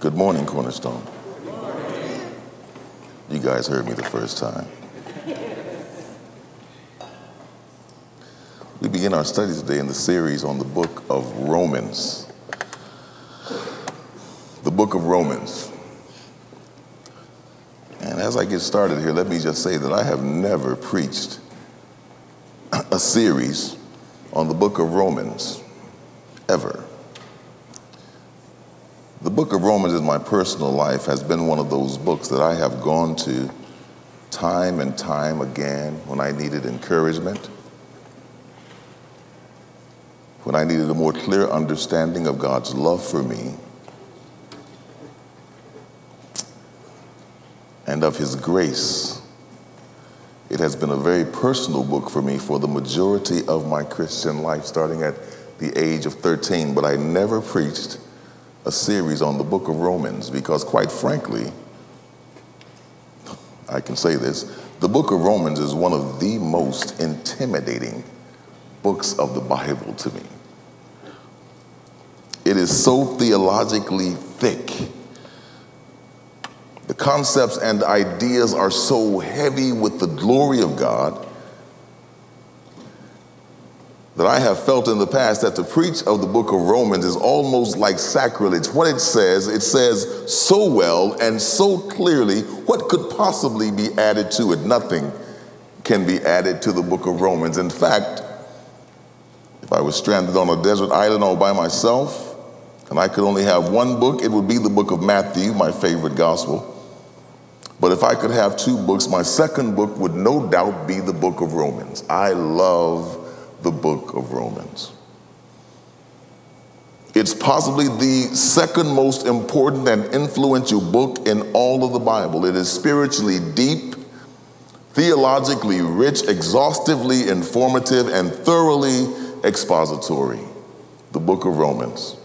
Good morning, Cornerstone. You guys heard me the first time. We begin our study today in the series on the book of Romans. The book of Romans. And as I get started here, let me just say that I have never preached a series on the book of Romans, ever. Book of Romans in my personal life has been one of those books that I have gone to time and time again when I needed encouragement, when I needed a more clear understanding of God's love for me and of His grace. It has been a very personal book for me for the majority of my Christian life, starting at the age of 13, but I never preached a series on the book of Romans because, quite frankly, I can say this the book of Romans is one of the most intimidating books of the Bible to me. It is so theologically thick. The concepts and ideas are so heavy with the glory of God that I have felt in the past that to preach of the book of Romans is almost like sacrilege. What it says, it says so well and so clearly, what could possibly be added to it? Nothing can be added to the book of Romans. In fact, if I was stranded on a desert island all by myself and I could only have one book, it would be the book of Matthew, my favorite gospel. But if I could have two books, my second book would no doubt be the book of Romans. I love the book of Romans. It's possibly the second most important and influential book in all of the Bible. It is spiritually deep, theologically rich, exhaustively informative, and thoroughly expository. The book of Romans.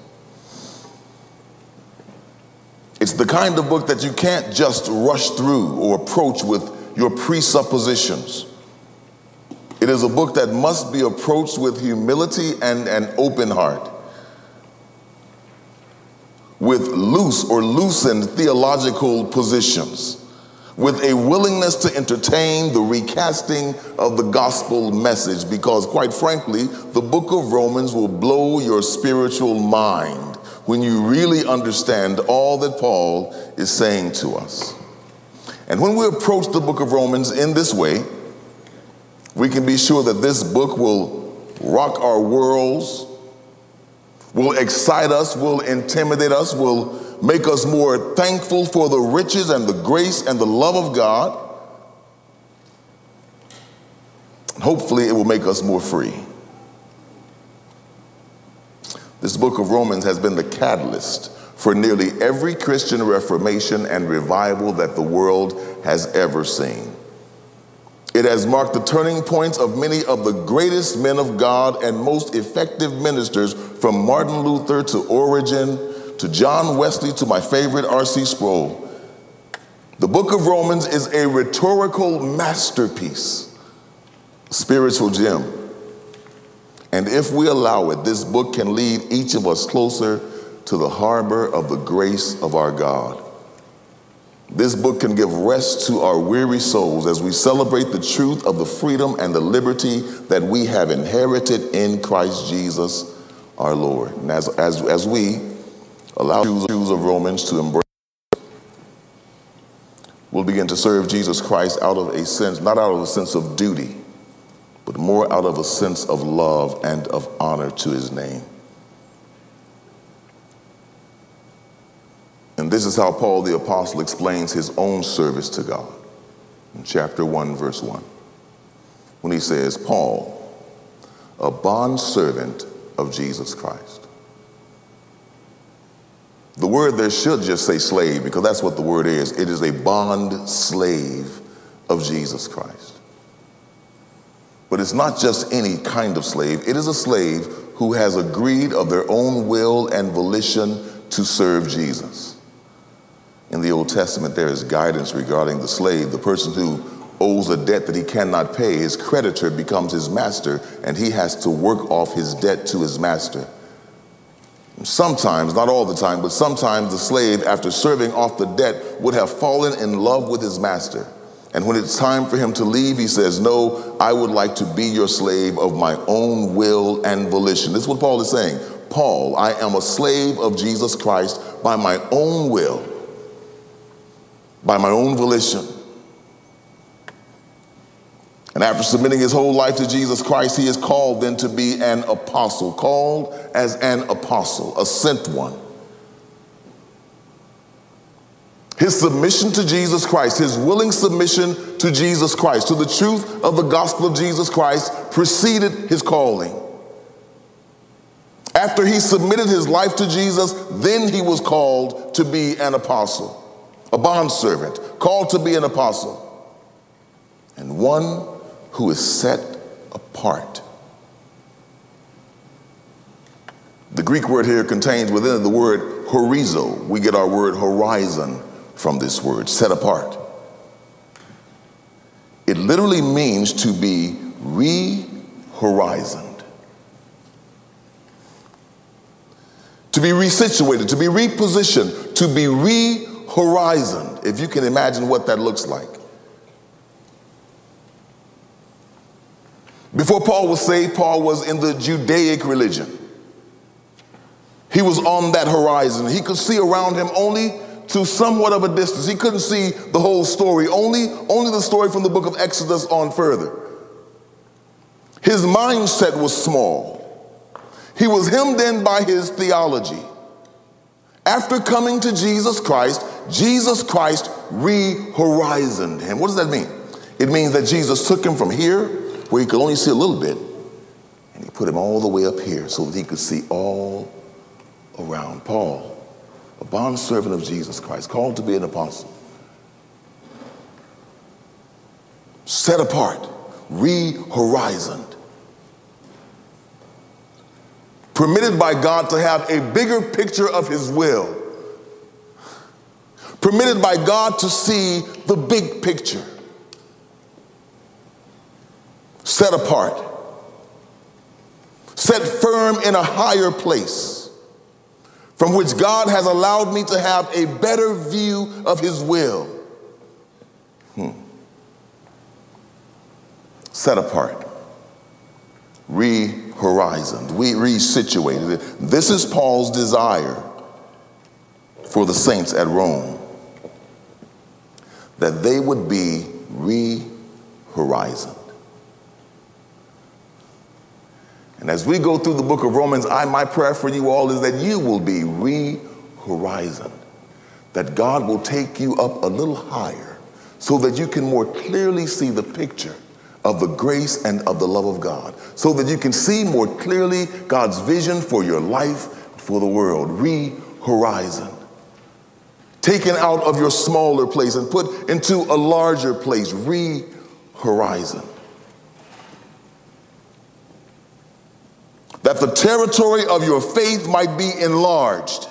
It's the kind of book that you can't just rush through or approach with your presuppositions. It is a book that must be approached with humility and an open heart, with loose or loosened theological positions, with a willingness to entertain the recasting of the gospel message, because quite frankly, the book of Romans will blow your spiritual mind when you really understand all that Paul is saying to us. And when we approach the book of Romans in this way, we can be sure that this book will rock our worlds, will excite us, will intimidate us, will make us more thankful for the riches and the grace and the love of God. Hopefully, it will make us more free. This book of Romans has been the catalyst for nearly every Christian reformation and revival that the world has ever seen. It has marked the turning points of many of the greatest men of God and most effective ministers, from Martin Luther to Origen to John Wesley to my favorite R.C. Sproul. The book of Romans is a rhetorical masterpiece, spiritual gem. And if we allow it, this book can lead each of us closer to the harbor of the grace of our God. This book can give rest to our weary souls as we celebrate the truth of the freedom and the liberty that we have inherited in Christ Jesus our Lord. And as, as, as we allow the Jews of Romans to embrace, we'll begin to serve Jesus Christ out of a sense, not out of a sense of duty, but more out of a sense of love and of honor to his name. And this is how Paul the Apostle explains his own service to God in chapter 1, verse 1. When he says, Paul, a bondservant of Jesus Christ. The word there should just say slave because that's what the word is. It is a bond slave of Jesus Christ. But it's not just any kind of slave, it is a slave who has agreed of their own will and volition to serve Jesus. In the Old Testament, there is guidance regarding the slave, the person who owes a debt that he cannot pay. His creditor becomes his master, and he has to work off his debt to his master. Sometimes, not all the time, but sometimes the slave, after serving off the debt, would have fallen in love with his master. And when it's time for him to leave, he says, No, I would like to be your slave of my own will and volition. This is what Paul is saying. Paul, I am a slave of Jesus Christ by my own will, by my own volition. And after submitting his whole life to Jesus Christ, he is called then to be an apostle, called as an apostle, a sent one. His submission to Jesus Christ, his willing submission to Jesus Christ, to the truth of the gospel of Jesus Christ, preceded his calling. After he submitted his life to Jesus, then he was called to be an apostle, a bondservant, called to be an apostle, and one who is set apart. The Greek word here contains within it the word horizo. We get our word horizon from this word, set apart. It literally means to be re horizoned, to be resituated, to be repositioned, to be re horizoned, if you can imagine what that looks like. Before Paul was saved, Paul was in the Judaic religion. He was on that horizon. He could see around him only to somewhat of a distance. He couldn't see the whole story, only, only the story from the book of Exodus on further. His mindset was small. He was hemmed in by his theology. After coming to Jesus Christ, Jesus Christ re horizoned him. What does that mean? It means that Jesus took him from here where he could only see a little bit, and he put him all the way up here so that he could see all around. Paul, a bondservant of Jesus Christ, called to be an apostle, set apart, re horizoned, permitted by God to have a bigger picture of his will, permitted by God to see the big picture set apart, set firm in a higher place from which God has allowed me to have a better view of His will. Hmm. Set apart, re horizoned, re resituated. This is Paul's desire for the saints at Rome that they would be re horizoned. And as we go through the book of Romans, I, my prayer for you all is that you will be re horizon, that God will take you up a little higher so that you can more clearly see the picture of the grace and of the love of God, so that you can see more clearly God's vision for your life, for the world. Re horizon. Taken out of your smaller place and put into a larger place. Re horizon. that the territory of your faith might be enlarged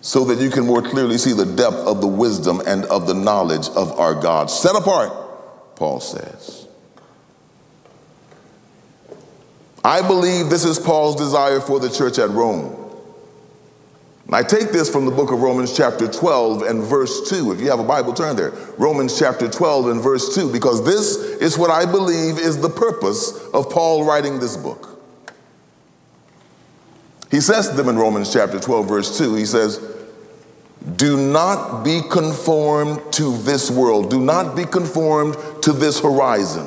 so that you can more clearly see the depth of the wisdom and of the knowledge of our God. Set apart, Paul says. I believe this is Paul's desire for the church at Rome. I take this from the book of Romans, chapter 12, and verse 2. If you have a Bible, turn there. Romans, chapter 12, and verse 2, because this is what I believe is the purpose of Paul writing this book. He says to them in Romans, chapter 12, verse 2, he says, Do not be conformed to this world, do not be conformed to this horizon.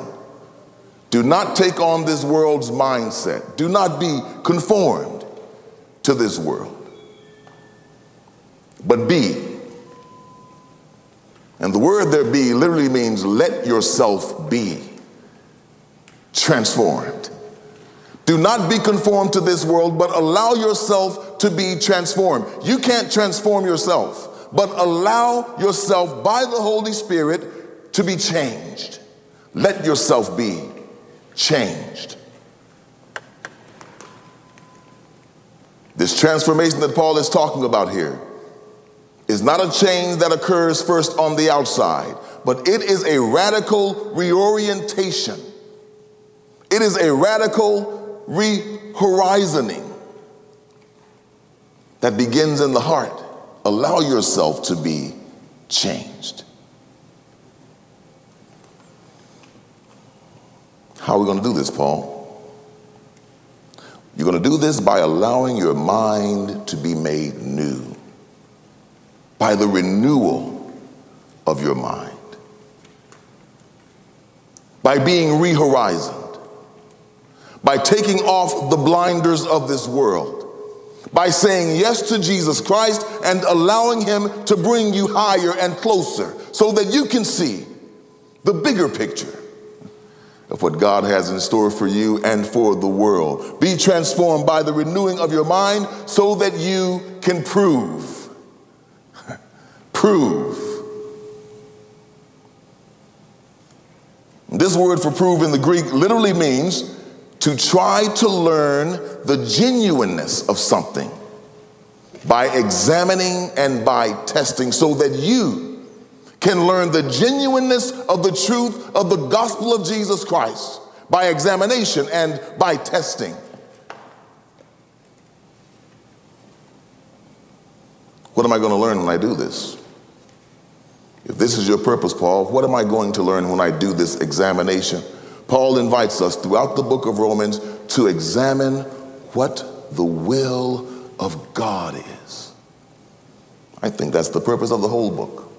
Do not take on this world's mindset. Do not be conformed to this world but be. And the word there be literally means let yourself be transformed. Do not be conformed to this world, but allow yourself to be transformed. You can't transform yourself, but allow yourself by the Holy Spirit to be changed. Let yourself be changed. This transformation that Paul is talking about here is not a change that occurs first on the outside, but it is a radical reorientation. It is a radical re-horizoning that begins in the heart. Allow yourself to be changed. How are we going to do this, Paul? You're going to do this by allowing your mind to be made new, by the renewal of your mind, by being rehorizoned, by taking off the blinders of this world, by saying yes to Jesus Christ and allowing Him to bring you higher and closer so that you can see the bigger picture of what God has in store for you and for the world. Be transformed by the renewing of your mind so that you can prove. prove. This word for prove in the Greek literally means to try to learn the genuineness of something by examining and by testing so that you can learn the genuineness of the truth of the gospel of Jesus Christ by examination and by testing. What am I going to learn when I do this? If this is your purpose, Paul, what am I going to learn when I do this examination? Paul invites us throughout the book of Romans to examine what the will of God is. I think that's the purpose of the whole book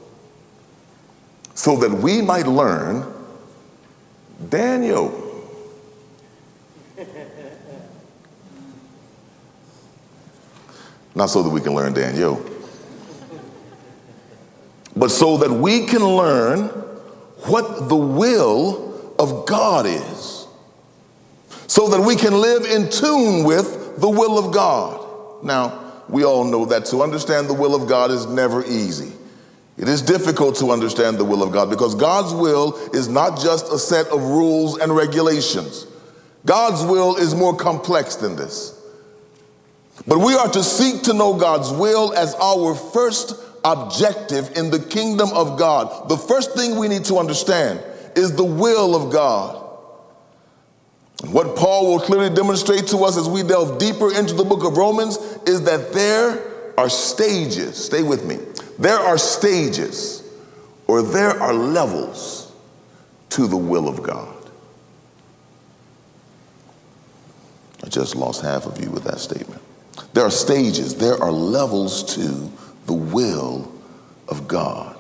so that we might learn Daniel. Not so that we can learn Daniel, but so that we can learn what the will of God is, so that we can live in tune with the will of God. Now, we all know that to understand the will of God is never easy. It is difficult to understand the will of God because God's will is not just a set of rules and regulations. God's will is more complex than this. But we are to seek to know God's will as our first objective in the kingdom of God. The first thing we need to understand is the will of God. What Paul will clearly demonstrate to us as we delve deeper into the book of Romans is that there are stages. Stay with me there are stages or there are levels to the will of God. I just lost half of you with that statement. There are stages, there are levels to the will of God.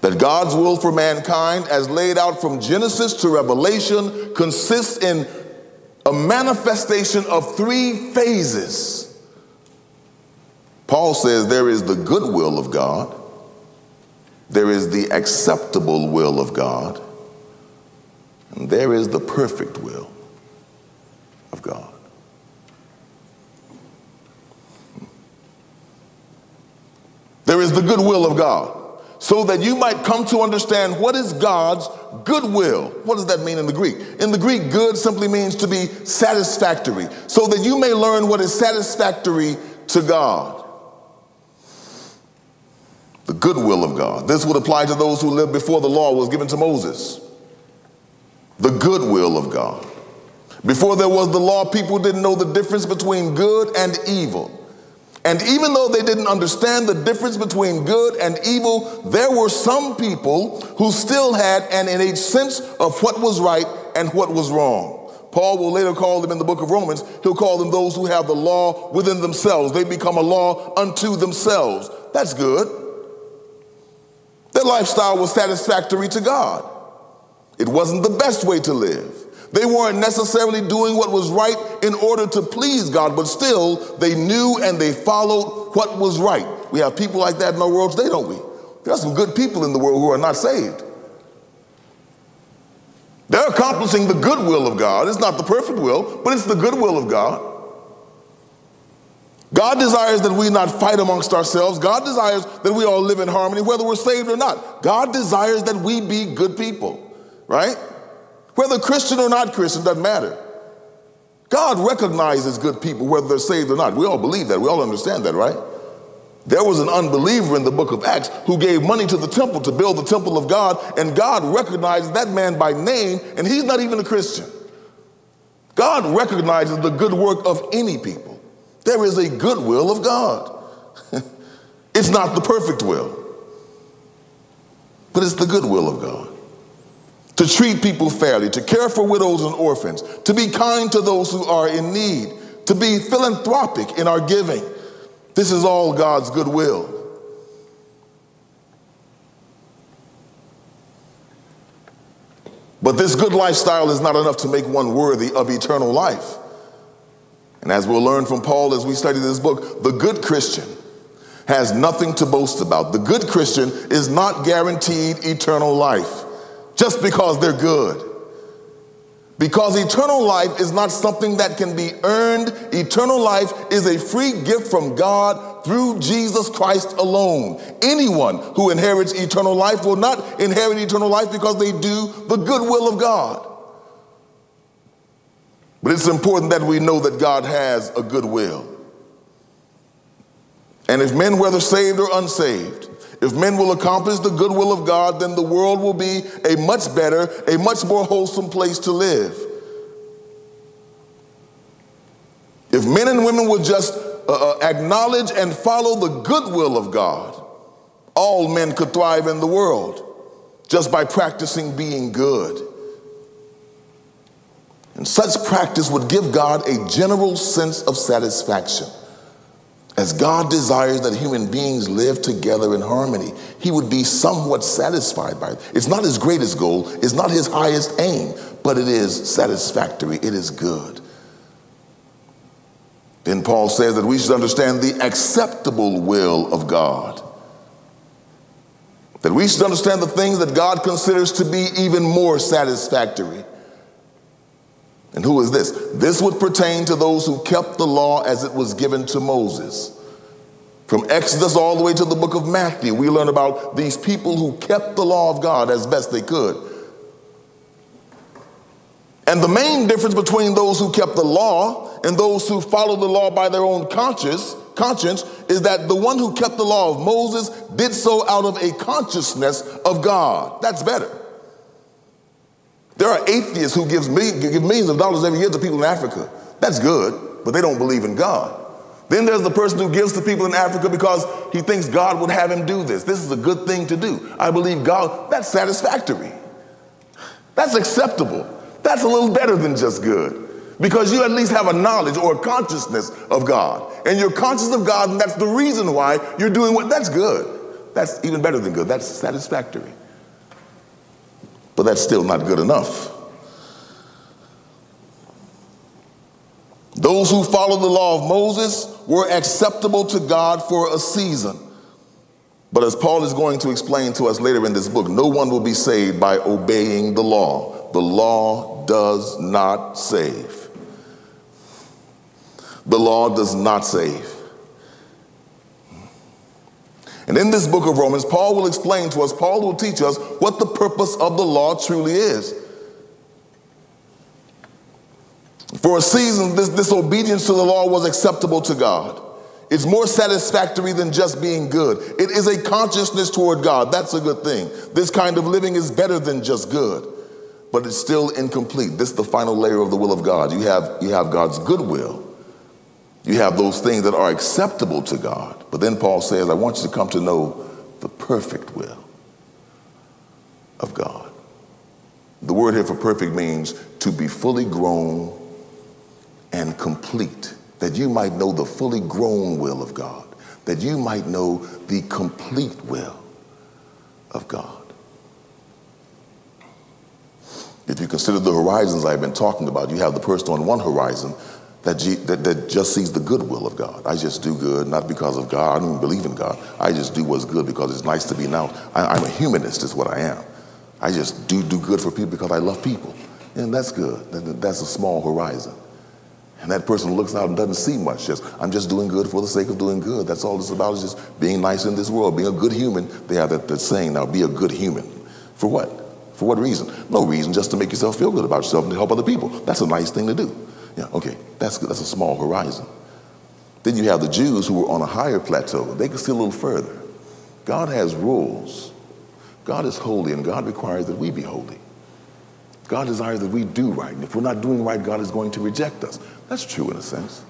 That God's will for mankind, as laid out from Genesis to Revelation, consists in a manifestation of three phases. Paul says there is the good will of God, there is the acceptable will of God, and there is the perfect will of God. There is the good will of God so that you might come to understand what is God's goodwill. What does that mean in the Greek? In the Greek, good simply means to be satisfactory, so that you may learn what is satisfactory to God. The goodwill of God. This would apply to those who lived before the law was given to Moses. The goodwill of God. Before there was the law, people didn't know the difference between good and evil. And even though they didn't understand the difference between good and evil, there were some people who still had an innate sense of what was right and what was wrong. Paul will later call them in the book of Romans, he'll call them those who have the law within themselves. They become a law unto themselves. That's good. Their lifestyle was satisfactory to God. It wasn't the best way to live. They weren't necessarily doing what was right in order to please God, but still they knew and they followed what was right. We have people like that in our world today, don't we? There are some good people in the world who are not saved. They're accomplishing the good will of God. It's not the perfect will, but it's the good will of God. God desires that we not fight amongst ourselves. God desires that we all live in harmony, whether we're saved or not. God desires that we be good people, right? Whether Christian or not Christian, doesn't matter. God recognizes good people, whether they're saved or not. We all believe that. We all understand that, right? There was an unbeliever in the book of Acts who gave money to the temple to build the temple of God, and God recognized that man by name, and he's not even a Christian. God recognizes the good work of any people. There is a good will of God. it's not the perfect will, but it's the good will of God. To treat people fairly, to care for widows and orphans, to be kind to those who are in need, to be philanthropic in our giving this is all God's goodwill. But this good lifestyle is not enough to make one worthy of eternal life. And as we'll learn from Paul as we study this book, the good Christian has nothing to boast about. The good Christian is not guaranteed eternal life just because they're good. Because eternal life is not something that can be earned. Eternal life is a free gift from God through Jesus Christ alone. Anyone who inherits eternal life will not inherit eternal life because they do the good will of God. But it's important that we know that God has a good will. And if men, whether saved or unsaved, if men will accomplish the good will of God, then the world will be a much better, a much more wholesome place to live. If men and women will just uh, uh, acknowledge and follow the good will of God, all men could thrive in the world just by practicing being good. And such practice would give God a general sense of satisfaction. As God desires that human beings live together in harmony, he would be somewhat satisfied by it. It's not his greatest goal, it's not his highest aim, but it is satisfactory, it is good. Then Paul says that we should understand the acceptable will of God. That we should understand the things that God considers to be even more satisfactory. And who is this? This would pertain to those who kept the law as it was given to Moses. From Exodus all the way to the book of Matthew, we learn about these people who kept the law of God as best they could. And the main difference between those who kept the law and those who followed the law by their own conscience, conscience is that the one who kept the law of Moses did so out of a consciousness of God. That's better. There are atheists who give millions of dollars every year to people in Africa. That's good, but they don't believe in God. Then there's the person who gives to people in Africa because he thinks God would have him do this. This is a good thing to do. I believe God, that's satisfactory. That's acceptable. That's a little better than just good because you at least have a knowledge or a consciousness of God. And you're conscious of God, and that's the reason why you're doing what that's good. That's even better than good. That's satisfactory. But that's still not good enough. Those who followed the law of Moses were acceptable to God for a season. But as Paul is going to explain to us later in this book, no one will be saved by obeying the law. The law does not save. The law does not save. And in this book of Romans, Paul will explain to us, Paul will teach us what the purpose of the law truly is. For a season, this disobedience to the law was acceptable to God. It's more satisfactory than just being good. It is a consciousness toward God. That's a good thing. This kind of living is better than just good, but it's still incomplete. This is the final layer of the will of God. You have, you have God's good will. You have those things that are acceptable to God. But then Paul says, I want you to come to know the perfect will of God. The word here for perfect means to be fully grown and complete, that you might know the fully grown will of God, that you might know the complete will of God. If you consider the horizons I've been talking about, you have the person on one horizon that, that, that, just sees the good will of God. I just do good, not because of God. I don't even believe in God. I just do what's good because it's nice to be now. I, am a humanist, is what I am. I just do do good for people because I love people. And that's good. That's a small horizon. And that person looks out and doesn't see much. Just, I'm just doing good for the sake of doing good. That's all it's about is just being nice in this world, being a good human. They have that, that saying now, be a good human. For what? For what reason? No reason, just to make yourself feel good about yourself and to help other people. That's a nice thing to do. Yeah, okay, that's, that's a small horizon. Then you have the Jews who were on a higher plateau. They could see a little further. God has rules. God is holy, and God requires that we be holy. God desires that we do right. And if we're not doing right, God is going to reject us. That's true in a sense.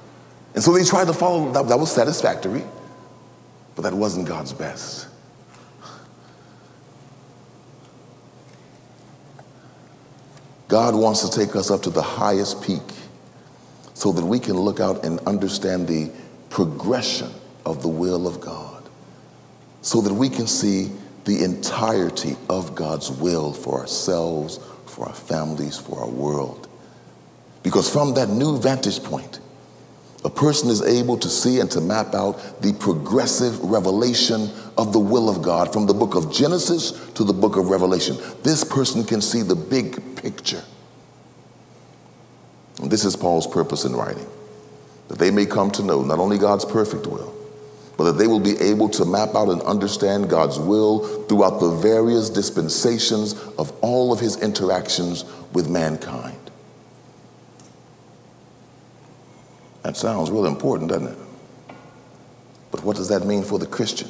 And so they tried to follow, that, that was satisfactory, but that wasn't God's best. God wants to take us up to the highest peak so that we can look out and understand the progression of the will of God, so that we can see the entirety of God's will for ourselves, for our families, for our world. Because from that new vantage point, a person is able to see and to map out the progressive revelation of the will of God from the book of Genesis to the book of Revelation. This person can see the big picture. And this is Paul's purpose in writing that they may come to know not only God's perfect will, but that they will be able to map out and understand God's will throughout the various dispensations of all of his interactions with mankind. That sounds real important, doesn't it? But what does that mean for the Christian?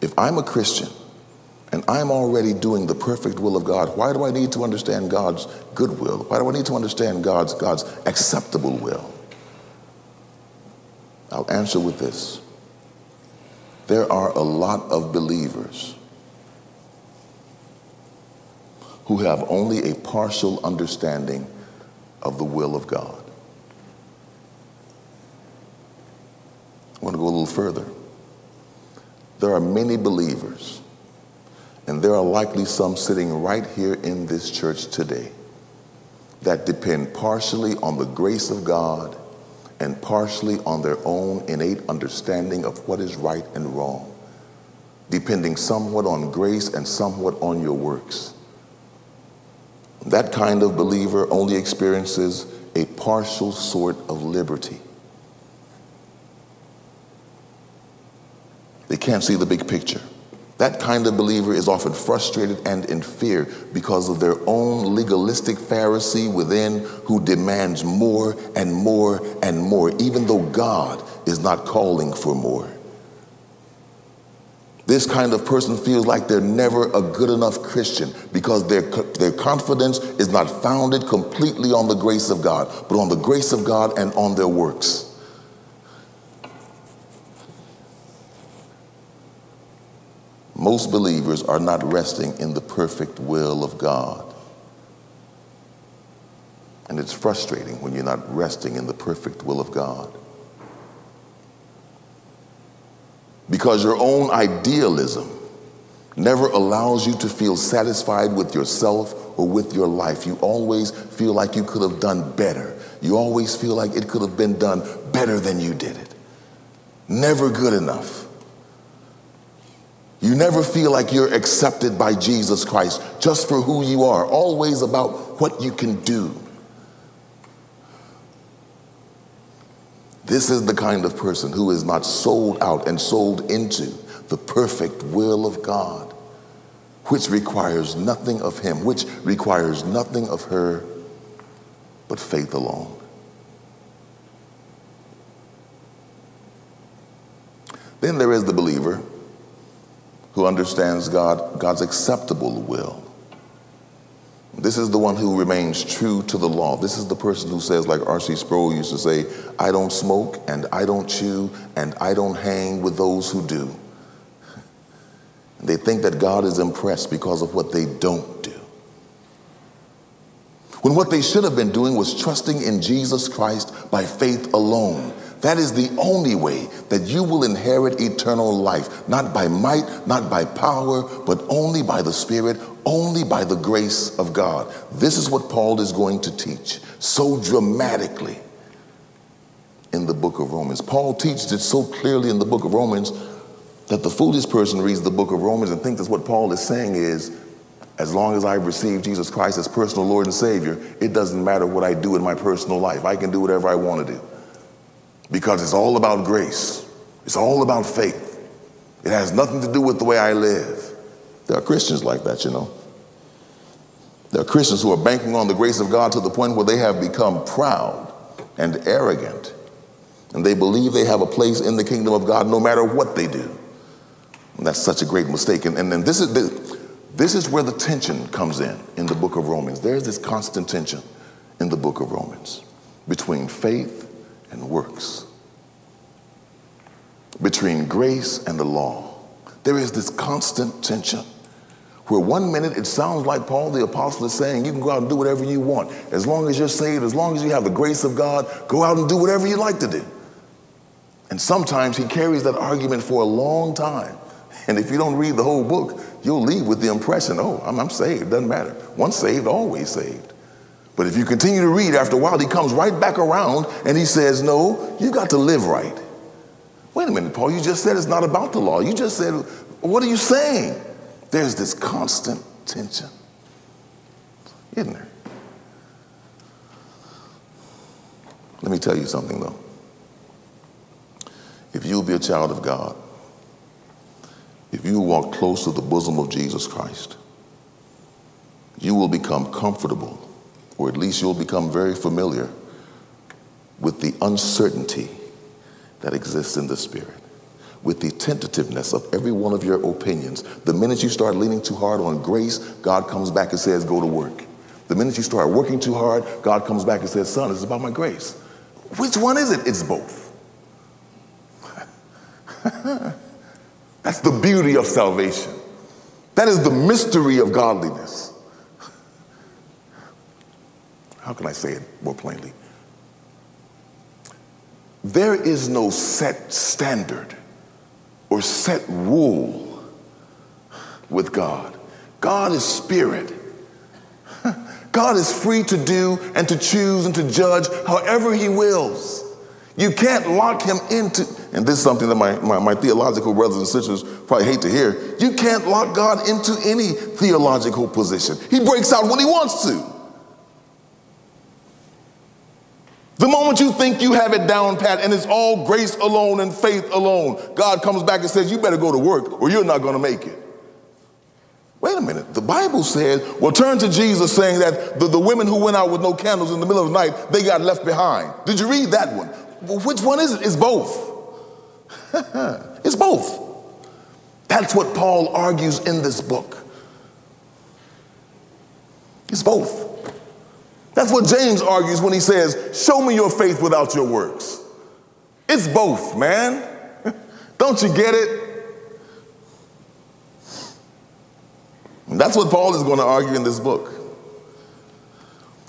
If I'm a Christian and I'm already doing the perfect will of God, why do I need to understand God's good will? Why do I need to understand God's, God's acceptable will? I'll answer with this. There are a lot of believers who have only a partial understanding of the will of God. I want to go a little further. There are many believers, and there are likely some sitting right here in this church today that depend partially on the grace of God and partially on their own innate understanding of what is right and wrong, depending somewhat on grace and somewhat on your works. That kind of believer only experiences a partial sort of liberty. They can't see the big picture. That kind of believer is often frustrated and in fear because of their own legalistic Pharisee within who demands more and more and more, even though God is not calling for more. This kind of person feels like they're never a good enough Christian because their, their confidence is not founded completely on the grace of God, but on the grace of God and on their works. Most believers are not resting in the perfect will of God. And it's frustrating when you're not resting in the perfect will of God. Because your own idealism never allows you to feel satisfied with yourself or with your life. You always feel like you could have done better. You always feel like it could have been done better than you did it. Never good enough. You never feel like you're accepted by Jesus Christ just for who you are, always about what you can do. This is the kind of person who is not sold out and sold into the perfect will of God, which requires nothing of him, which requires nothing of her but faith alone. Then there is the believer who understands God, God's acceptable will. This is the one who remains true to the law. This is the person who says, like R.C. Sproul used to say, I don't smoke and I don't chew and I don't hang with those who do. They think that God is impressed because of what they don't do. When what they should have been doing was trusting in Jesus Christ by faith alone that is the only way that you will inherit eternal life, not by might, not by power, but only by the Spirit, only by the grace of God. This is what Paul is going to teach so dramatically in the book of Romans. Paul teaches it so clearly in the book of Romans that the foolish person reads the book of Romans and thinks that what Paul is saying is, as long as I've received Jesus Christ as personal Lord and Savior, it doesn't matter what I do in my personal life. I can do whatever I want to do because it's all about grace. It's all about faith. It has nothing to do with the way I live. There are Christians like that, you know. There are Christians who are banking on the grace of God to the point where they have become proud and arrogant And they believe they have a place in the kingdom of God no matter what they do. And that's such a great mistake. And, and, and this, is, this is where the tension comes in in the book of Romans. There's this constant tension in the book of Romans between faith and works, between grace and the law. There is this constant tension where one minute it sounds like Paul the apostle is saying you can go out and do whatever you want. As long as you're saved, as long as you have the grace of God, go out and do whatever you like to do. And sometimes he carries that argument for a long time. And if you don't read the whole book, you'll leave with the impression, oh, I'm, I'm saved, doesn't matter. Once saved, always saved. But if you continue to read, after a while, he comes right back around and he says, no, you got to live right. Wait a minute, Paul, you just said it's not about the law. You just said, what are you saying? There's this constant tension, isn't there? Let me tell you something though. If you'll be a child of God, if you walk close to the bosom of Jesus Christ, you will become comfortable, or at least you'll become very familiar with the uncertainty that exists in the Spirit with the tentativeness of every one of your opinions. The minute you start leaning too hard on grace, God comes back and says, Go to work. The minute you start working too hard, God comes back and says, Son, it's about my grace. Which one is it? It's both. That's the beauty of salvation. That is the mystery of godliness. How can I say it more plainly? There is no set standard or set rule with God. God is spirit. God is free to do and to choose and to judge however he wills. You can't lock him into, and this is something that my, my, my, theological brothers and sisters probably hate to hear. You can't lock God into any theological position. He breaks out when he wants to. The moment you think you have it down pat and it's all grace alone and faith alone, God comes back and says, You better go to work or you're not going to make it. Wait a minute. The Bible says, well, turn to Jesus saying that the, the women who went out with no candles in the middle of the night, they got left behind. Did you read that one? Which one is it? It's both. it's both. That's what Paul argues in this book. It's both. That's what James argues when he says, Show me your faith without your works. It's both, man. Don't you get it? And that's what Paul is going to argue in this book.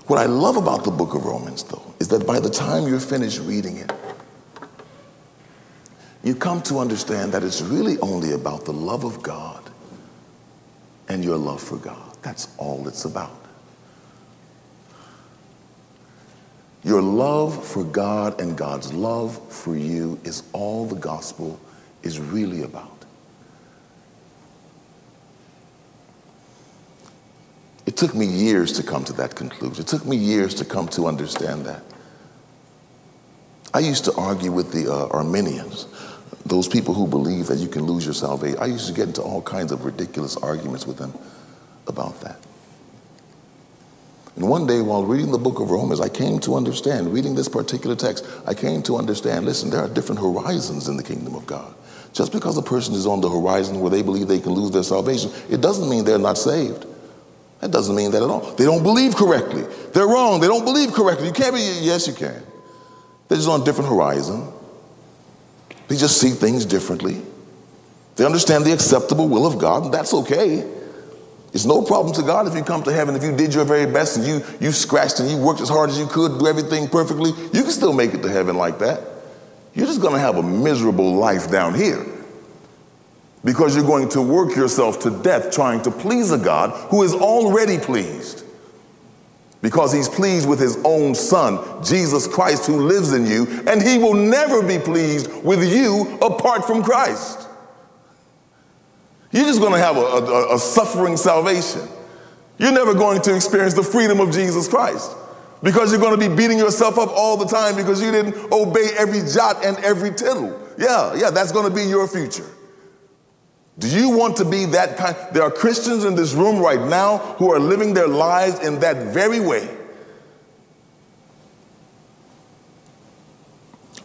What I love about the book of Romans, though, is that by the time you're finished reading it, you come to understand that it's really only about the love of God and your love for God. That's all it's about. Your love for God and God's love for you is all the gospel is really about. It took me years to come to that conclusion. It took me years to come to understand that. I used to argue with the uh, Arminians, those people who believe that you can lose your salvation. I used to get into all kinds of ridiculous arguments with them about that. And one day, while reading the book of Romans, I came to understand, reading this particular text, I came to understand listen, there are different horizons in the kingdom of God. Just because a person is on the horizon where they believe they can lose their salvation, it doesn't mean they're not saved. That doesn't mean that at all. They don't believe correctly. They're wrong. They don't believe correctly. You can't be, yes, you can. They're just on a different horizon. They just see things differently. They understand the acceptable will of God, and that's okay. It's no problem to God if you come to heaven, if you did your very best and you, you scratched and you worked as hard as you could, do everything perfectly, you can still make it to heaven like that. You're just going to have a miserable life down here because you're going to work yourself to death trying to please a God who is already pleased because he's pleased with his own son, Jesus Christ, who lives in you, and he will never be pleased with you apart from Christ. You're just going to have a, a, a suffering salvation. You're never going to experience the freedom of Jesus Christ because you're going to be beating yourself up all the time because you didn't obey every jot and every tittle. Yeah, yeah, that's going to be your future. Do you want to be that kind? There are Christians in this room right now who are living their lives in that very way.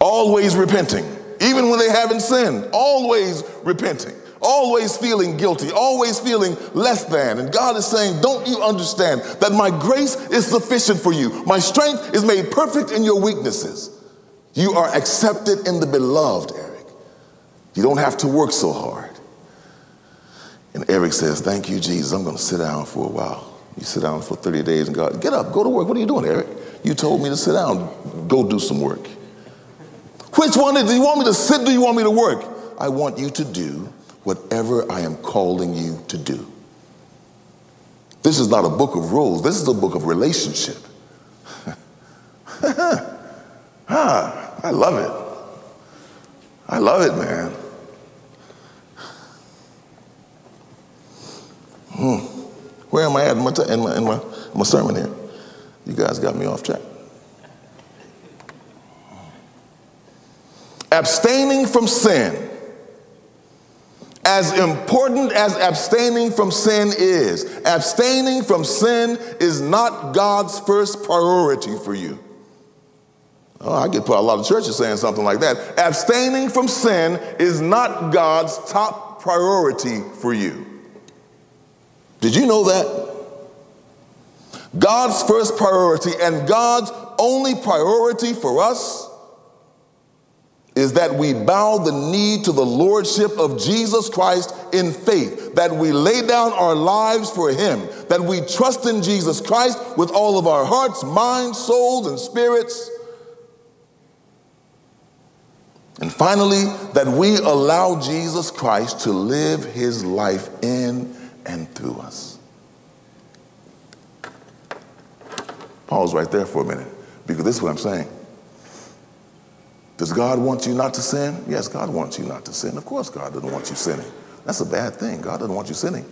Always repenting, even when they haven't sinned, always repenting, always feeling guilty, always feeling less than. And God is saying, Don't you understand that my grace is sufficient for you? My strength is made perfect in your weaknesses. You are accepted in the beloved, Eric. You don't have to work so hard. And Eric says, Thank you, Jesus. I'm going to sit down for a while. You sit down for 30 days and God, get up, go to work. What are you doing, Eric? You told me to sit down. Go do some work. Which one is do you want me to sit? Do you want me to work? I want you to do whatever I am calling you to do. This is not a book of rules. This is a book of relationship. ah, I love it. I love it, man. Hmm. Where am I at in my, in my, in my, sermon here? You guys got me off track. Abstaining from sin. As important as abstaining from sin is, abstaining from sin is not God's first priority for you. Oh, I get put a lot of churches saying something like that. Abstaining from sin is not God's top priority for you. Did you know that? God's first priority and God's only priority for us is that we bow the knee to the lordship of Jesus Christ in faith, that we lay down our lives for Him, that we trust in Jesus Christ with all of our hearts, minds, souls, and spirits. And finally, that we allow Jesus Christ to live His life in and through us. Pause right there for a minute, because this is what I'm saying. Does God want you not to sin? Yes, God wants you not to sin. Of course, God doesn't want you sinning. That's a bad thing. God doesn't want you sinning.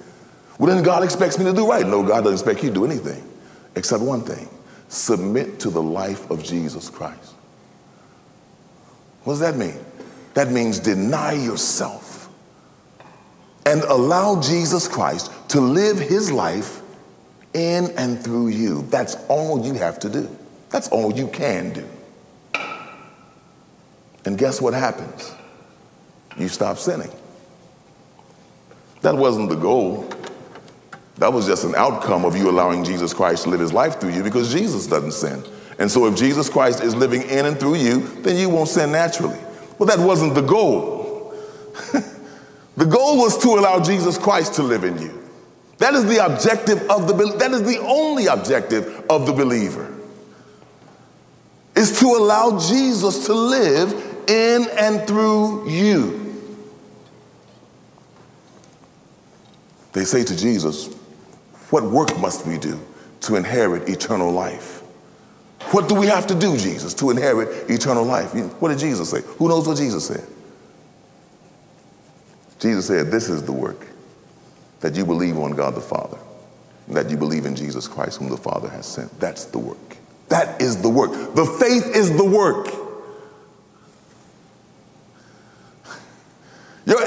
Well, then God expects me to do right. No, God doesn't expect you to do anything except one thing submit to the life of Jesus Christ. What does that mean? That means deny yourself and allow Jesus Christ to live his life in and through you. That's all you have to do. That's all you can do. And guess what happens? You stop sinning. That wasn't the goal. That was just an outcome of you allowing Jesus Christ to live his life through you because Jesus doesn't sin. And so if Jesus Christ is living in and through you, then you won't sin naturally. Well, that wasn't the goal. the goal was to allow Jesus Christ to live in you. That is the objective of the that is the only objective of the believer. Is to allow Jesus to live in and through you. They say to Jesus, What work must we do to inherit eternal life? What do we have to do, Jesus, to inherit eternal life? What did Jesus say? Who knows what Jesus said? Jesus said, This is the work that you believe on God the Father, that you believe in Jesus Christ, whom the Father has sent. That's the work. That is the work. The faith is the work.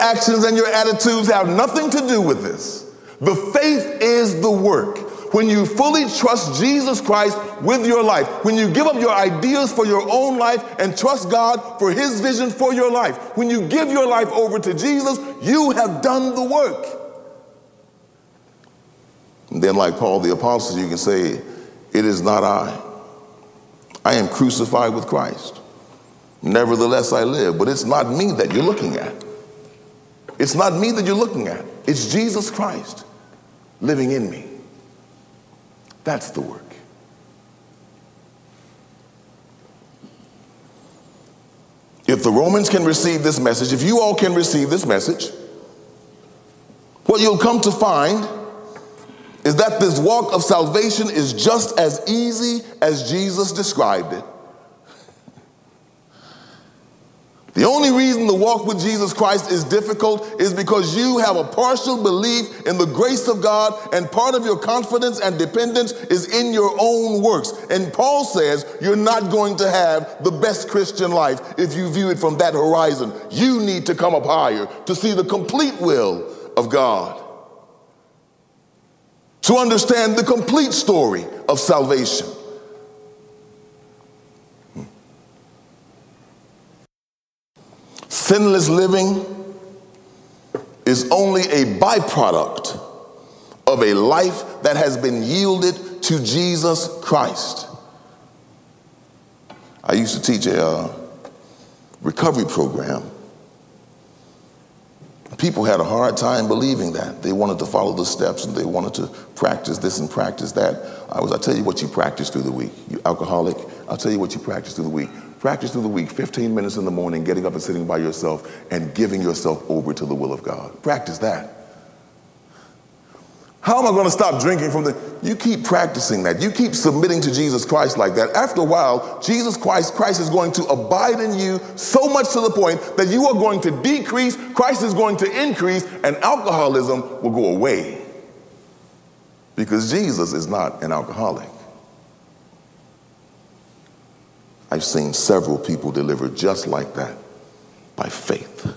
Actions and your attitudes have nothing to do with this. The faith is the work. When you fully trust Jesus Christ with your life, when you give up your ideas for your own life and trust God for his vision for your life, when you give your life over to Jesus, you have done the work. And then, like Paul the Apostle, you can say, It is not I. I am crucified with Christ. Nevertheless, I live. But it's not me that you're looking at. It's not me that you're looking at. It's Jesus Christ living in me. That's the work. If the Romans can receive this message, if you all can receive this message, what you'll come to find is that this walk of salvation is just as easy as Jesus described it. The only reason the walk with Jesus Christ is difficult is because you have a partial belief in the grace of God, and part of your confidence and dependence is in your own works. And Paul says you're not going to have the best Christian life if you view it from that horizon. You need to come up higher to see the complete will of God to understand the complete story of salvation. Sinless living is only a byproduct of a life that has been yielded to Jesus Christ. I used to teach a uh, recovery program. People had a hard time believing that. They wanted to follow the steps and they wanted to practice this and practice that. I was, I tell you what you practice through the week. You alcoholic, I'll tell you what you practice through the week. Practice through the week, 15 minutes in the morning, getting up and sitting by yourself and giving yourself over to the will of God. Practice that. How am I going to stop drinking from the? You keep practicing that. You keep submitting to Jesus Christ like that. After a while, Jesus Christ, Christ is going to abide in you so much to the point that you are going to decrease, Christ is going to increase, and alcoholism will go away. Because Jesus is not an alcoholic. I've seen several people delivered just like that by faith.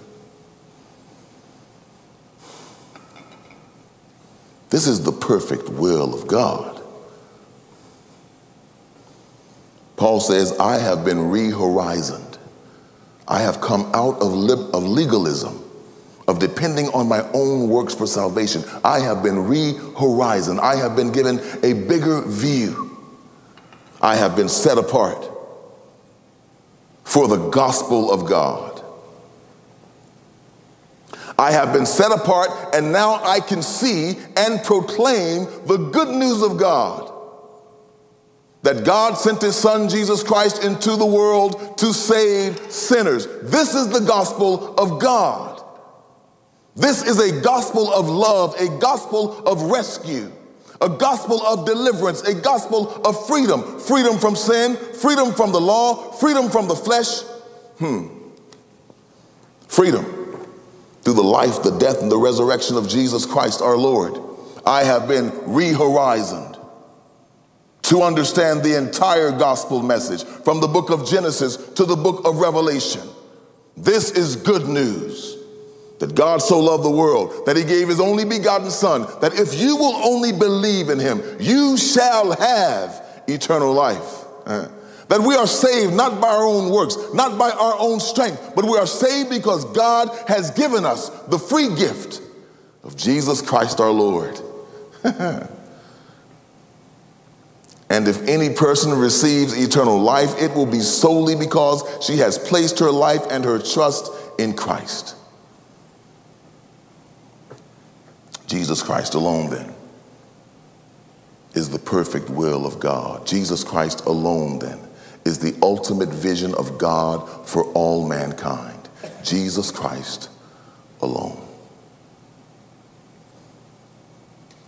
This is the perfect will of God. Paul says, I have been rehorizoned. I have come out of, of legalism, of depending on my own works for salvation. I have been rehorizoned. I have been given a bigger view. I have been set apart for the gospel of God. I have been set apart, and now I can see and proclaim the good news of God. That God sent his son Jesus Christ into the world to save sinners. This is the gospel of God. This is a gospel of love, a gospel of rescue, a gospel of deliverance, a gospel of freedom freedom from sin, freedom from the law, freedom from the flesh. Hmm. Freedom through the life, the death, and the resurrection of Jesus Christ our Lord, I have been rehorizoned to understand the entire gospel message from the book of Genesis to the book of Revelation. This is good news that God so loved the world that he gave his only begotten Son, that if you will only believe in him, you shall have eternal life. Uh, that we are saved not by our own works, not by our own strength, but we are saved because God has given us the free gift of Jesus Christ our Lord. and if any person receives eternal life, it will be solely because she has placed her life and her trust in Christ. Jesus Christ alone, then, is the perfect will of God. Jesus Christ alone, then, is the ultimate vision of God for all mankind Jesus Christ alone.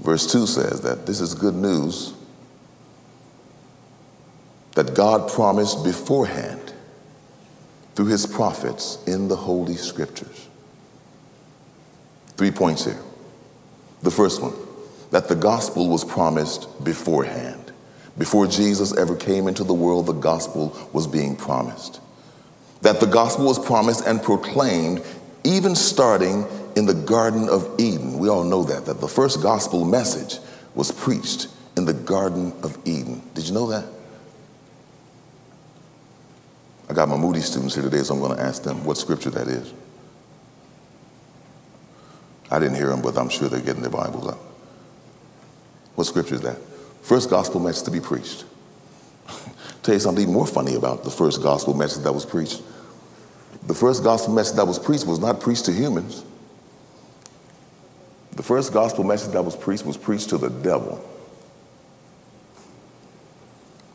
Verse 2 says that this is good news that God promised beforehand through his prophets in the Holy Scriptures. Three points here. The first one, that the gospel was promised beforehand. Before Jesus ever came into the world, the gospel was being promised. That the gospel was promised and proclaimed even starting in the Garden of Eden. We all know that, that the first gospel message was preached in the Garden of Eden. Did you know that? I got my Moody students here today, so I'm going to ask them what scripture that is. I didn't hear them, but I'm sure they're getting their Bibles out. What scripture is that? First gospel message to be preached. Tell you something even more funny about the first gospel message that was preached. The first gospel message that was preached was not preached to humans. The first gospel message that was preached was preached to the devil.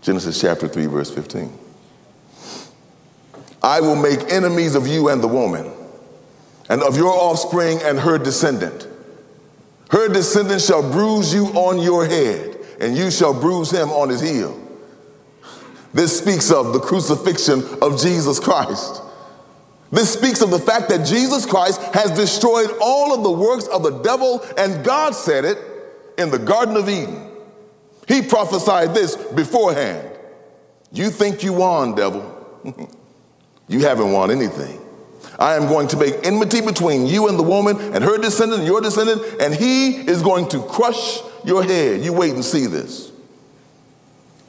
Genesis chapter 3, verse 15. I will make enemies of you and the woman, and of your offspring and her descendant. Her descendant shall bruise you on your head and you shall bruise him on his heel. This speaks of the crucifixion of Jesus Christ. This speaks of the fact that Jesus Christ has destroyed all of the works of the devil, and God said it in the Garden of Eden. He prophesied this beforehand. You think you won, devil. you haven't won anything. I am going to make enmity between you and the woman and her descendant and your descendant, and he is going to crush your head. You wait and see this.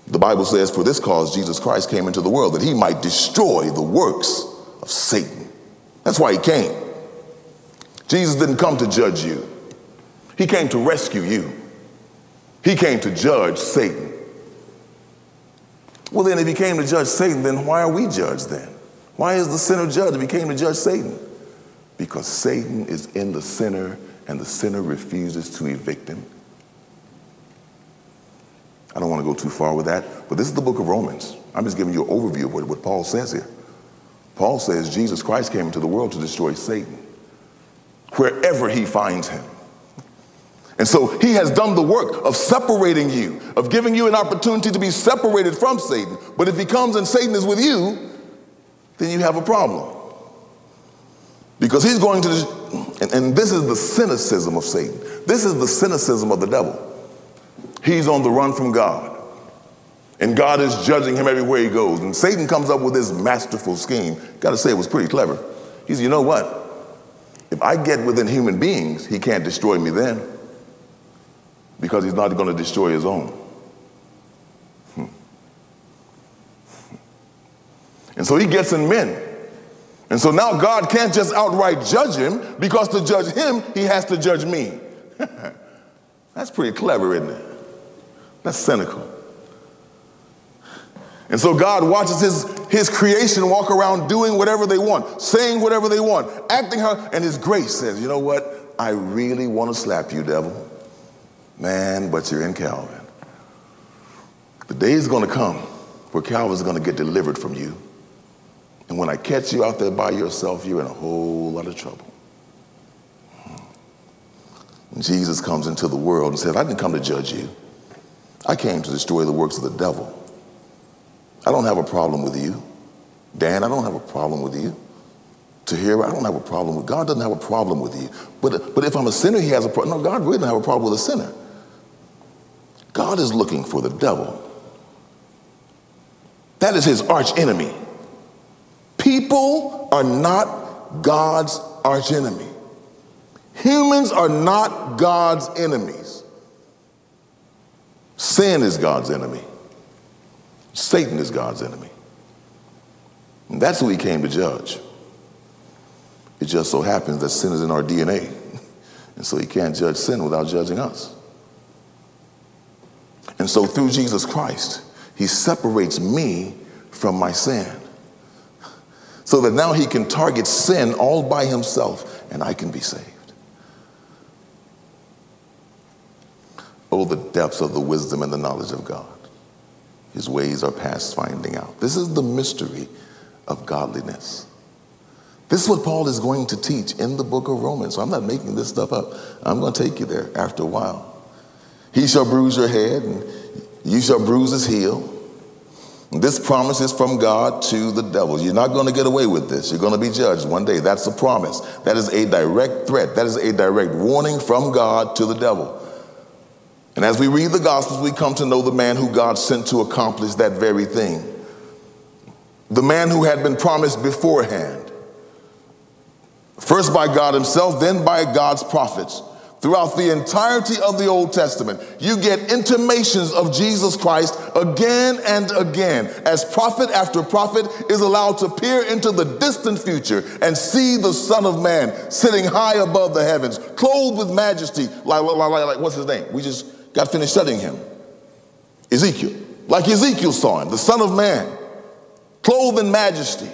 The Bible says, For this cause Jesus Christ came into the world, that he might destroy the works of Satan. That's why he came. Jesus didn't come to judge you, he came to rescue you. He came to judge Satan. Well, then, if he came to judge Satan, then why are we judged then? Why is the sinner judged if he came to judge Satan? Because Satan is in the sinner and the sinner refuses to evict him. I don't want to go too far with that, but this is the book of Romans. I'm just giving you an overview of what, what Paul says here. Paul says Jesus Christ came into the world to destroy Satan wherever he finds him. And so he has done the work of separating you, of giving you an opportunity to be separated from Satan. But if he comes and Satan is with you, then you have a problem. Because he's going to, and, and this is the cynicism of Satan. This is the cynicism of the devil. He's on the run from God. And God is judging him everywhere he goes. And Satan comes up with this masterful scheme. Got to say, it was pretty clever. He said, You know what? If I get within human beings, he can't destroy me then because he's not going to destroy his own. And so he gets in men. And so now God can't just outright judge him because to judge him, he has to judge me. That's pretty clever, isn't it? That's cynical. And so God watches his, his creation walk around doing whatever they want, saying whatever they want, acting how, and his grace says, you know what? I really want to slap you, devil. Man, but you're in Calvin. The day is going to come where Calvin's going to get delivered from you. And when I catch you out there by yourself, you're in a whole lot of trouble. Hmm. And Jesus comes into the world and says, I didn't come to judge you. I came to destroy the works of the devil. I don't have a problem with you. Dan, I don't have a problem with you. Tahira, I don't have a problem with God doesn't have a problem with you. But, but if I'm a sinner, he has a problem. No, God really doesn't have a problem with a sinner. God is looking for the devil. That is his arch enemy. People are not God's archenemy. Humans are not God's enemies. Sin is God's enemy. Satan is God's enemy. And that's who he came to judge. It just so happens that sin is in our DNA. And so he can't judge sin without judging us. And so through Jesus Christ, he separates me from my sin. So that now he can target sin all by himself and I can be saved. Oh, the depths of the wisdom and the knowledge of God. His ways are past finding out. This is the mystery of godliness. This is what Paul is going to teach in the book of Romans. So I'm not making this stuff up. I'm going to take you there after a while. He shall bruise your head, and you shall bruise his heel. This promise is from God to the devil. You're not going to get away with this. You're going to be judged one day. That's a promise. That is a direct threat. That is a direct warning from God to the devil. And as we read the Gospels, we come to know the man who God sent to accomplish that very thing. The man who had been promised beforehand, first by God Himself, then by God's prophets. Throughout the entirety of the Old Testament, you get intimations of Jesus Christ again and again as prophet after prophet is allowed to peer into the distant future and see the Son of Man sitting high above the heavens, clothed with majesty, like, like, like, like what's his name? We just got finished studying him. Ezekiel. Like Ezekiel saw him, the Son of Man, clothed in majesty.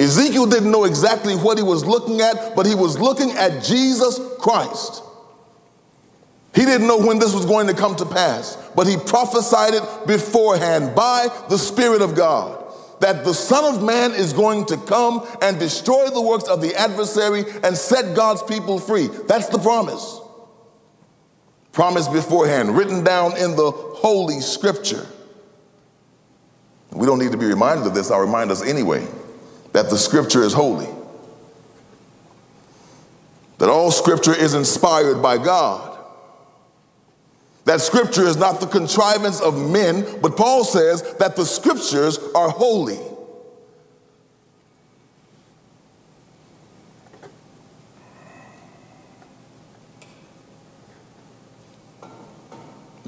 Ezekiel didn't know exactly what he was looking at, but he was looking at Jesus Christ. He didn't know when this was going to come to pass, but he prophesied it beforehand by the Spirit of God that the Son of Man is going to come and destroy the works of the adversary and set God's people free. That's the promise. Promise beforehand, written down in the Holy Scripture. We don't need to be reminded of this, I'll remind us anyway that the scripture is holy, that all scripture is inspired by God. That scripture is not the contrivance of men, but Paul says that the scriptures are holy.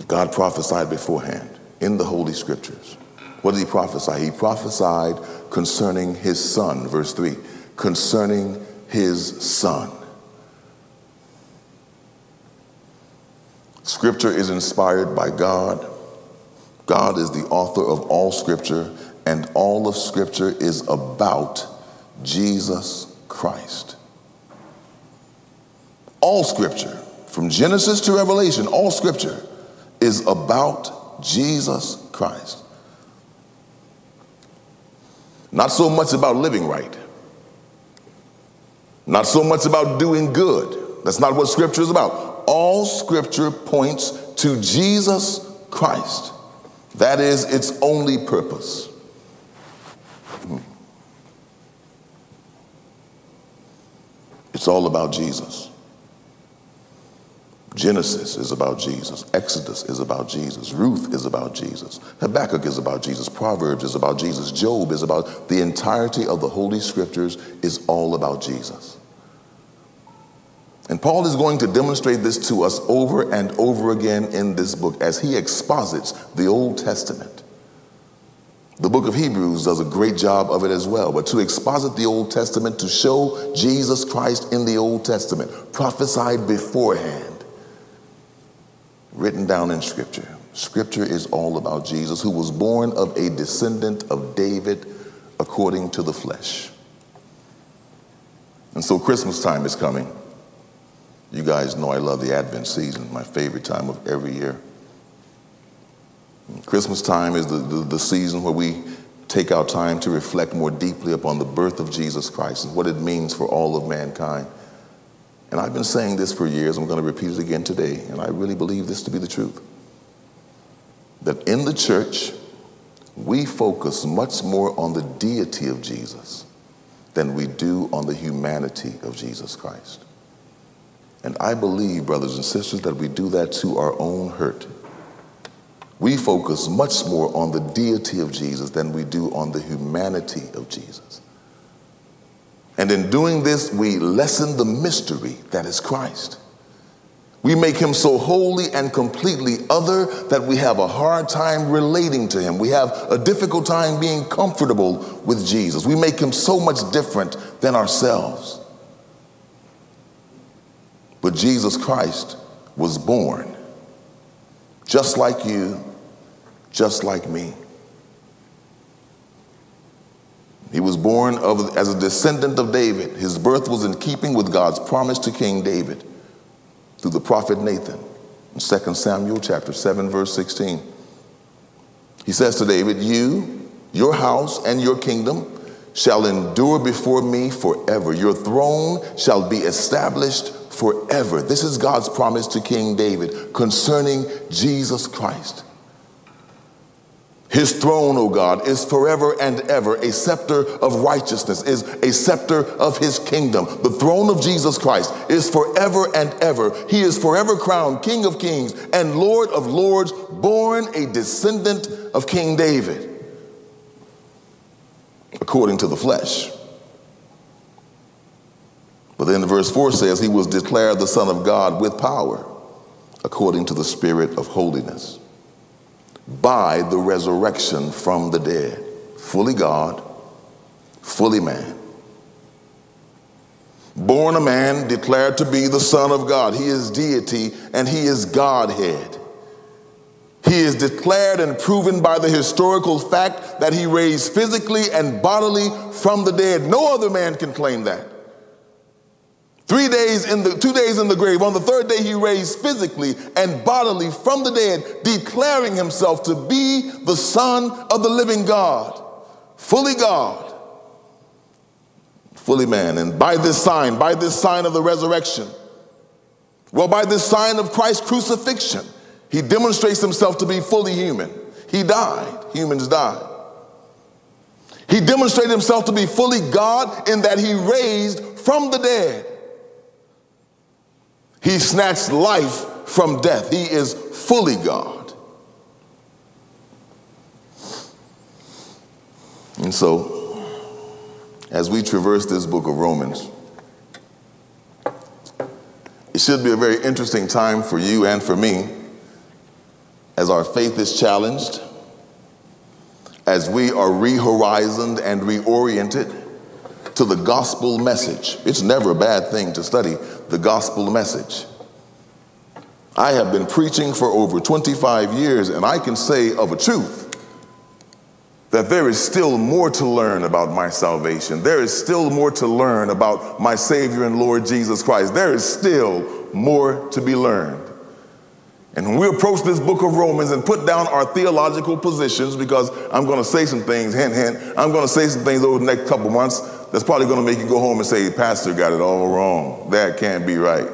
God prophesied beforehand in the Holy Scriptures What did he prophesy? He prophesied concerning his son, verse 3, concerning his son. Scripture is inspired by God. God is the author of all Scripture, and all of Scripture is about Jesus Christ. All Scripture, from Genesis to Revelation, all Scripture is about Jesus Christ. Not so much about living right, not so much about doing good. That's not what Scripture is about. All Scripture points to Jesus Christ. That is its only purpose. Hmm. It's all about Jesus. Genesis is about Jesus. Exodus is about Jesus. Ruth is about Jesus. Habakkuk is about Jesus. Proverbs is about Jesus. Job is about the entirety of the Holy Scriptures is all about Jesus. And Paul is going to demonstrate this to us over and over again in this book as he exposits the Old Testament. The book of Hebrews does a great job of it as well. But to exposit the Old Testament, to show Jesus Christ in the Old Testament, prophesied beforehand, written down in Scripture. Scripture is all about Jesus, who was born of a descendant of David according to the flesh. And so Christmas time is coming. You guys know I love the Advent season, my favorite time of every year. Christmas time is the, the, the, season where we take our time to reflect more deeply upon the birth of Jesus Christ and what it means for all of mankind. And I've been saying this for years, I'm going to repeat it again today, and I really believe this to be the truth. That in the church, we focus much more on the deity of Jesus than we do on the humanity of Jesus Christ. And I believe, brothers and sisters, that we do that to our own hurt. We focus much more on the deity of Jesus than we do on the humanity of Jesus. And in doing this, we lessen the mystery that is Christ. We make him so holy and completely other that we have a hard time relating to him. We have a difficult time being comfortable with Jesus. We make him so much different than ourselves. But Jesus Christ was born just like you, just like me. He was born of, as a descendant of David. His birth was in keeping with God's promise to King David through the prophet Nathan in 2 Samuel chapter 7 verse 16. He says to David, "You, your house and your kingdom shall endure before me forever. Your throne shall be established forever. This is God's promise to King David concerning Jesus Christ. His throne, O God, is forever and ever. A scepter of righteousness is a scepter of his kingdom. The throne of Jesus Christ is forever and ever. He is forever crowned King of kings and Lord of lords, born a descendant of King David, according to the flesh. But then verse 4 says, He was declared the Son of God with power, according to the Spirit of holiness, by the resurrection from the dead. Fully God, fully man. Born a man, declared to be the Son of God. He is deity and he is Godhead. He is declared and proven by the historical fact that he raised physically and bodily from the dead. No other man can claim that. Three days in the two days in the grave. On the third day, he raised physically and bodily from the dead, declaring himself to be the Son of the living God, fully God, fully man. And by this sign, by this sign of the resurrection, well, by this sign of Christ's crucifixion, he demonstrates himself to be fully human. He died, humans died. He demonstrated himself to be fully God in that he raised from the dead. He snatched life from death. He is fully God. And so, as we traverse this book of Romans, it should be a very interesting time for you and for me as our faith is challenged, as we are rehorizoned and reoriented to the gospel message. It's never a bad thing to study the gospel message. I have been preaching for over 25 years, and I can say of a truth that there is still more to learn about my salvation. There is still more to learn about my Savior and Lord Jesus Christ. There is still more to be learned. And when we approach this book of Romans and put down our theological positions, because I'm going to say some things, hint, hint, I'm going to say some things over the next couple months that's probably going to make you go home and say, Pastor got it all wrong. That can't be right.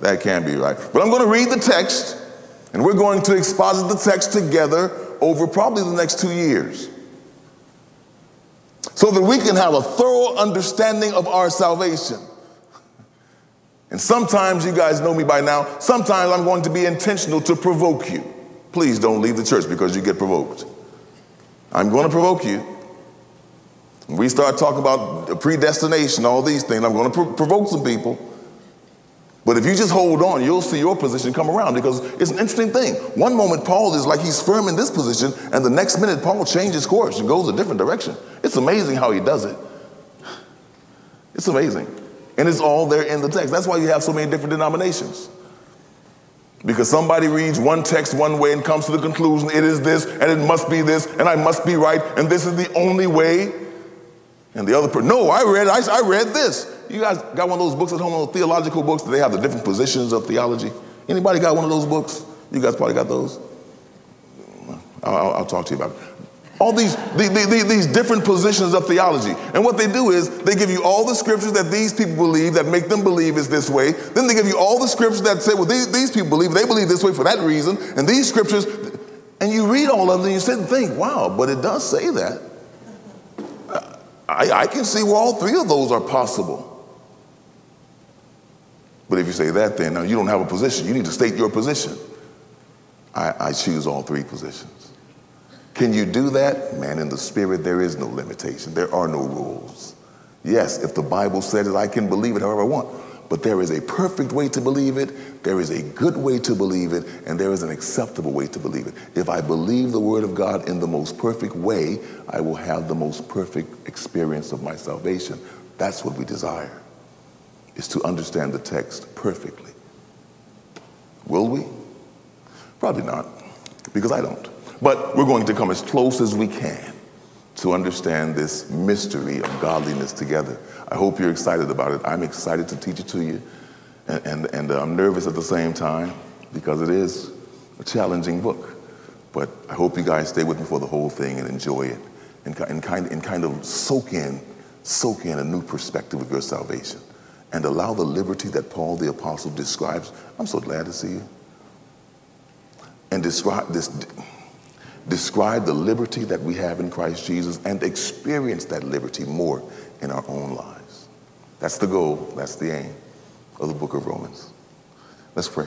That can't be right. But I'm going to read the text, and we're going to exposit the text together over probably the next two years so that we can have a thorough understanding of our salvation. And sometimes, you guys know me by now, sometimes I'm going to be intentional to provoke you. Please don't leave the church because you get provoked. I'm going to provoke you. We start talking about predestination, all these things. I'm going to provoke some people. But if you just hold on, you'll see your position come around because it's an interesting thing. One moment, Paul is like he's firm in this position, and the next minute, Paul changes course and goes a different direction. It's amazing how he does it. It's amazing. And it's all there in the text. That's why you have so many different denominations. Because somebody reads one text one way and comes to the conclusion it is this, and it must be this, and I must be right, and this is the only way. And the other person, no, I read, I, I read this. You guys got one of those books at home, those theological books that they have the different positions of theology? Anybody got one of those books? You guys probably got those. I'll, I'll talk to you about it. All these, these different positions of theology. And what they do is they give you all the scriptures that these people believe that make them believe is this way. Then they give you all the scriptures that say, well, these, these people believe, they believe this way for that reason. And these scriptures, and you read all of them and you sit and think, wow, but it does say that. I, I can see where all three of those are possible. But if you say that, then now you don't have a position. You need to state your position. I, I choose all three positions. Can you do that? Man, in the spirit, there is no limitation. There are no rules. Yes, if the Bible said it, I can believe it however I want. But there is a perfect way to believe it, there is a good way to believe it, and there is an acceptable way to believe it. If I believe the Word of God in the most perfect way, I will have the most perfect experience of my salvation. That's what we desire is to understand the text perfectly. Will we? Probably not, because I don't. But we're going to come as close as we can to understand this mystery of godliness together. I hope you're excited about it. I'm excited to teach it to you, and, and, and I'm nervous at the same time because it is a challenging book. But I hope you guys stay with me for the whole thing and enjoy it and, and, kind, and kind of soak in, soak in a new perspective of your salvation and allow the liberty that Paul the Apostle describes. I'm so glad to see you. And describe this describe the liberty that we have in Christ Jesus and experience that liberty more in our own lives. That's the goal, that's the aim of the book of Romans. Let's pray.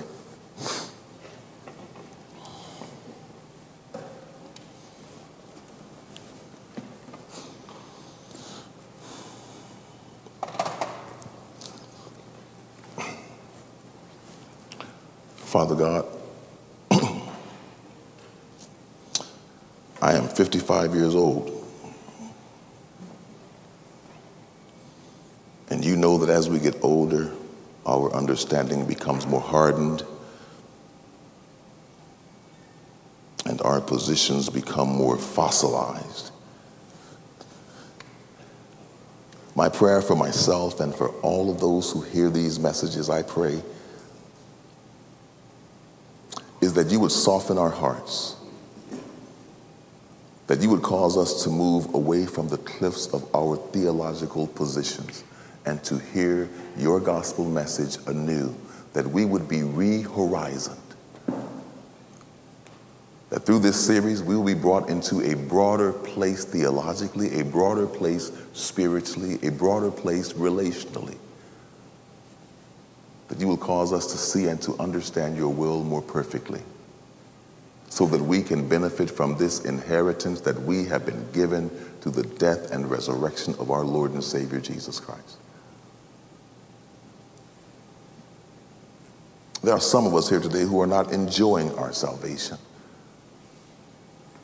Father God, I am 55 years old. And you know that as we get older, our understanding becomes more hardened and our positions become more fossilized. My prayer for myself and for all of those who hear these messages, I pray is that you would soften our hearts, that you would cause us to move away from the cliffs of our theological positions and to hear your gospel message anew, that we would be re-horizoned. That through this series, we will be brought into a broader place theologically, a broader place spiritually, a broader place relationally that you will cause us to see and to understand your will more perfectly so that we can benefit from this inheritance that we have been given through the death and resurrection of our Lord and Savior Jesus Christ. There are some of us here today who are not enjoying our salvation.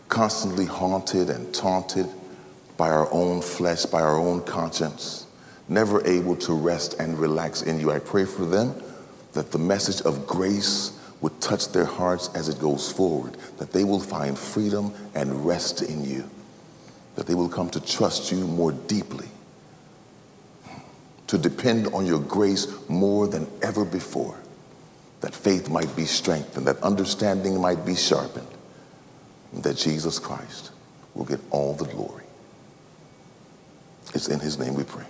constantly haunted and taunted by our own flesh, by our own conscience, never able to rest and relax in you. I pray for them that the message of grace would touch their hearts as it goes forward, that they will find freedom and rest in you, that they will come to trust you more deeply, to depend on your grace more than ever before, that faith might be strengthened, that understanding might be sharpened, and that Jesus Christ will get all the glory. It's in his name we pray.